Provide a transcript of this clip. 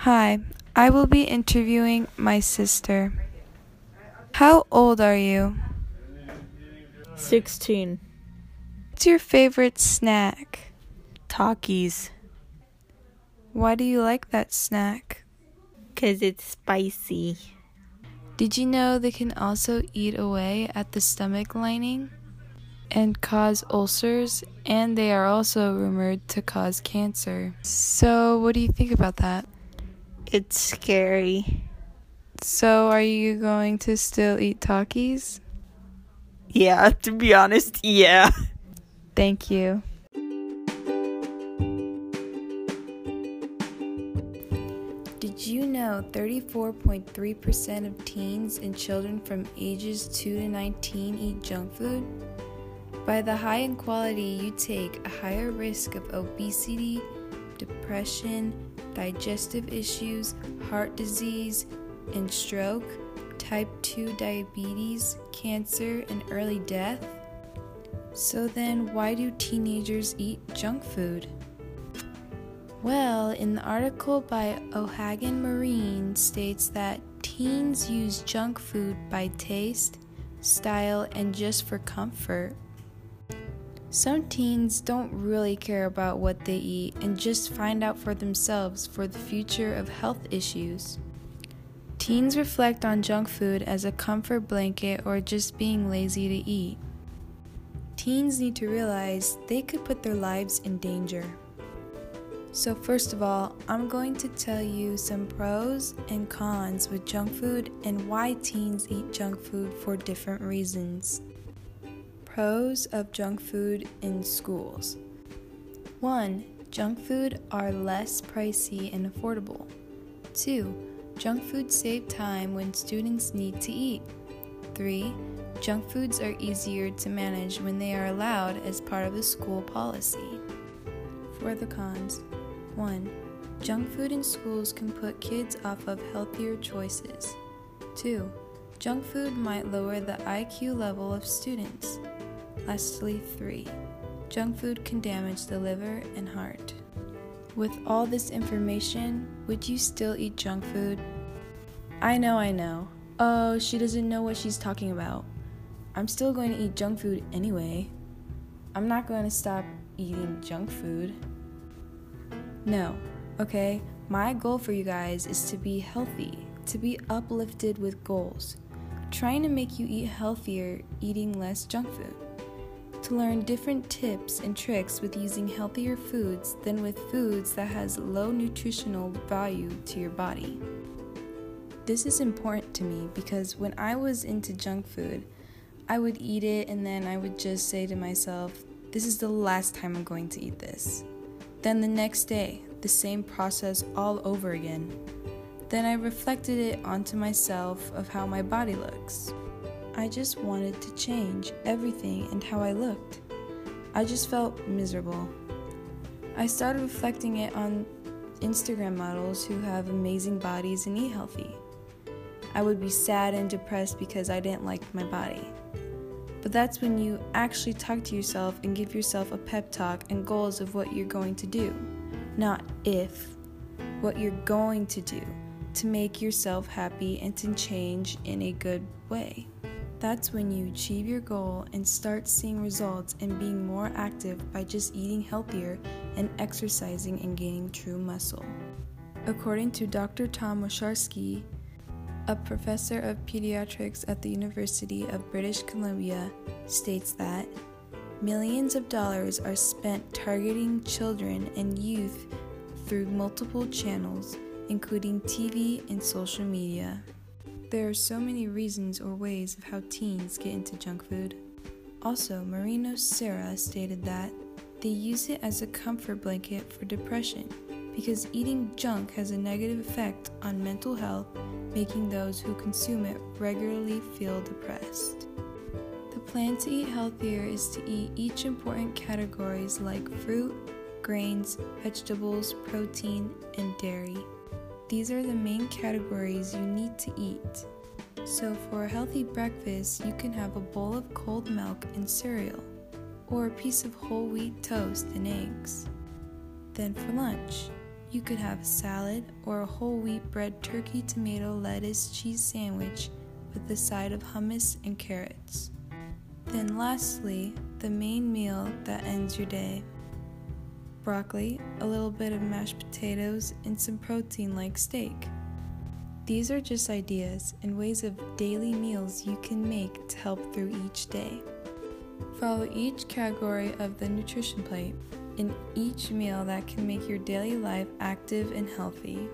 Hi, I will be interviewing my sister. How old are you? 16. What's your favorite snack? Takis. Why do you like that snack? Because it's spicy. Did you know they can also eat away at the stomach lining and cause ulcers, and they are also rumored to cause cancer? So, what do you think about that? It's scary. So, are you going to still eat Takis? Yeah, to be honest, yeah. Thank you. Did you know 34.3% of teens and children from ages 2 to 19 eat junk food? By the high in quality you take, a higher risk of obesity, depression, digestive issues, heart disease, and stroke, type 2 diabetes, cancer, and early death? So then, why do teenagers eat junk food? Well, in the article by O'Hagan Marine states that teens use junk food by taste, style, and just for comfort. Some teens don't really care about what they eat and just find out for themselves for the future of health issues. Teens reflect on junk food as a comfort blanket or just being lazy to eat. Teens need to realize they could put their lives in danger. So, first of all, I'm going to tell you some pros and cons with junk food and why teens eat junk food for different reasons. Pros of junk food in schools 1. Junk food are less pricey and affordable. 2. Junk food save time when students need to eat. 3. Junk foods are easier to manage when they are allowed as part of the school policy. For the cons 1. Junk food in schools can put kids off of healthier choices. 2. Junk food might lower the IQ level of students. Lastly, 3. Junk food can damage the liver and heart. With all this information, would you still eat junk food? I know, I know. Oh, she doesn't know what she's talking about. I'm still going to eat junk food anyway. I'm not going to stop eating junk food. No, okay? My goal for you guys is to be healthy, to be uplifted with goals. Trying to make you eat healthier, eating less junk food. To learn different tips and tricks with using healthier foods than with foods that has low nutritional value to your body. This is important to me because when I was into junk food, I would eat it and then I would just say to myself, this is the last time I'm going to eat this. Then the next day, the same process all over again. Then I reflected it onto myself of how my body looks. I just wanted to change everything and how I looked. I just felt miserable. I started reflecting it on Instagram models who have amazing bodies and eat healthy. I would be sad and depressed because I didn't like my body. But that's when you actually talk to yourself and give yourself a pep talk and goals of what you're going to do. Not if, what you're going to do to make yourself happy and to change in a good way. That's when you achieve your goal and start seeing results and being more active by just eating healthier and exercising and gaining true muscle. According to Dr. Tom Warshawski, a professor of pediatrics at the University of British Columbia, states that millions of dollars are spent targeting children and youth through multiple channels, including TV and social media. There are so many reasons or ways of how teens get into junk food. Also, Marino Serra stated that they use it as a comfort blanket for depression because eating junk has a negative effect on mental health, making those who consume it regularly feel depressed. The plan to eat healthier is to eat each important categories like fruit, grains, vegetables, protein, and dairy. These are the main categories you need to eat. So, for a healthy breakfast, you can have a bowl of cold milk and cereal, or a piece of whole wheat toast and eggs. Then, for lunch, You could have a salad or a whole wheat bread turkey, tomato, lettuce, cheese sandwich with a side of hummus and carrots. Then, lastly, the main meal that ends your day broccoli, a little bit of mashed potatoes, and some protein like steak. These are just ideas and ways of daily meals you can make to help through each day. Follow each category of the nutrition plate in each meal that can make your daily life active and healthy.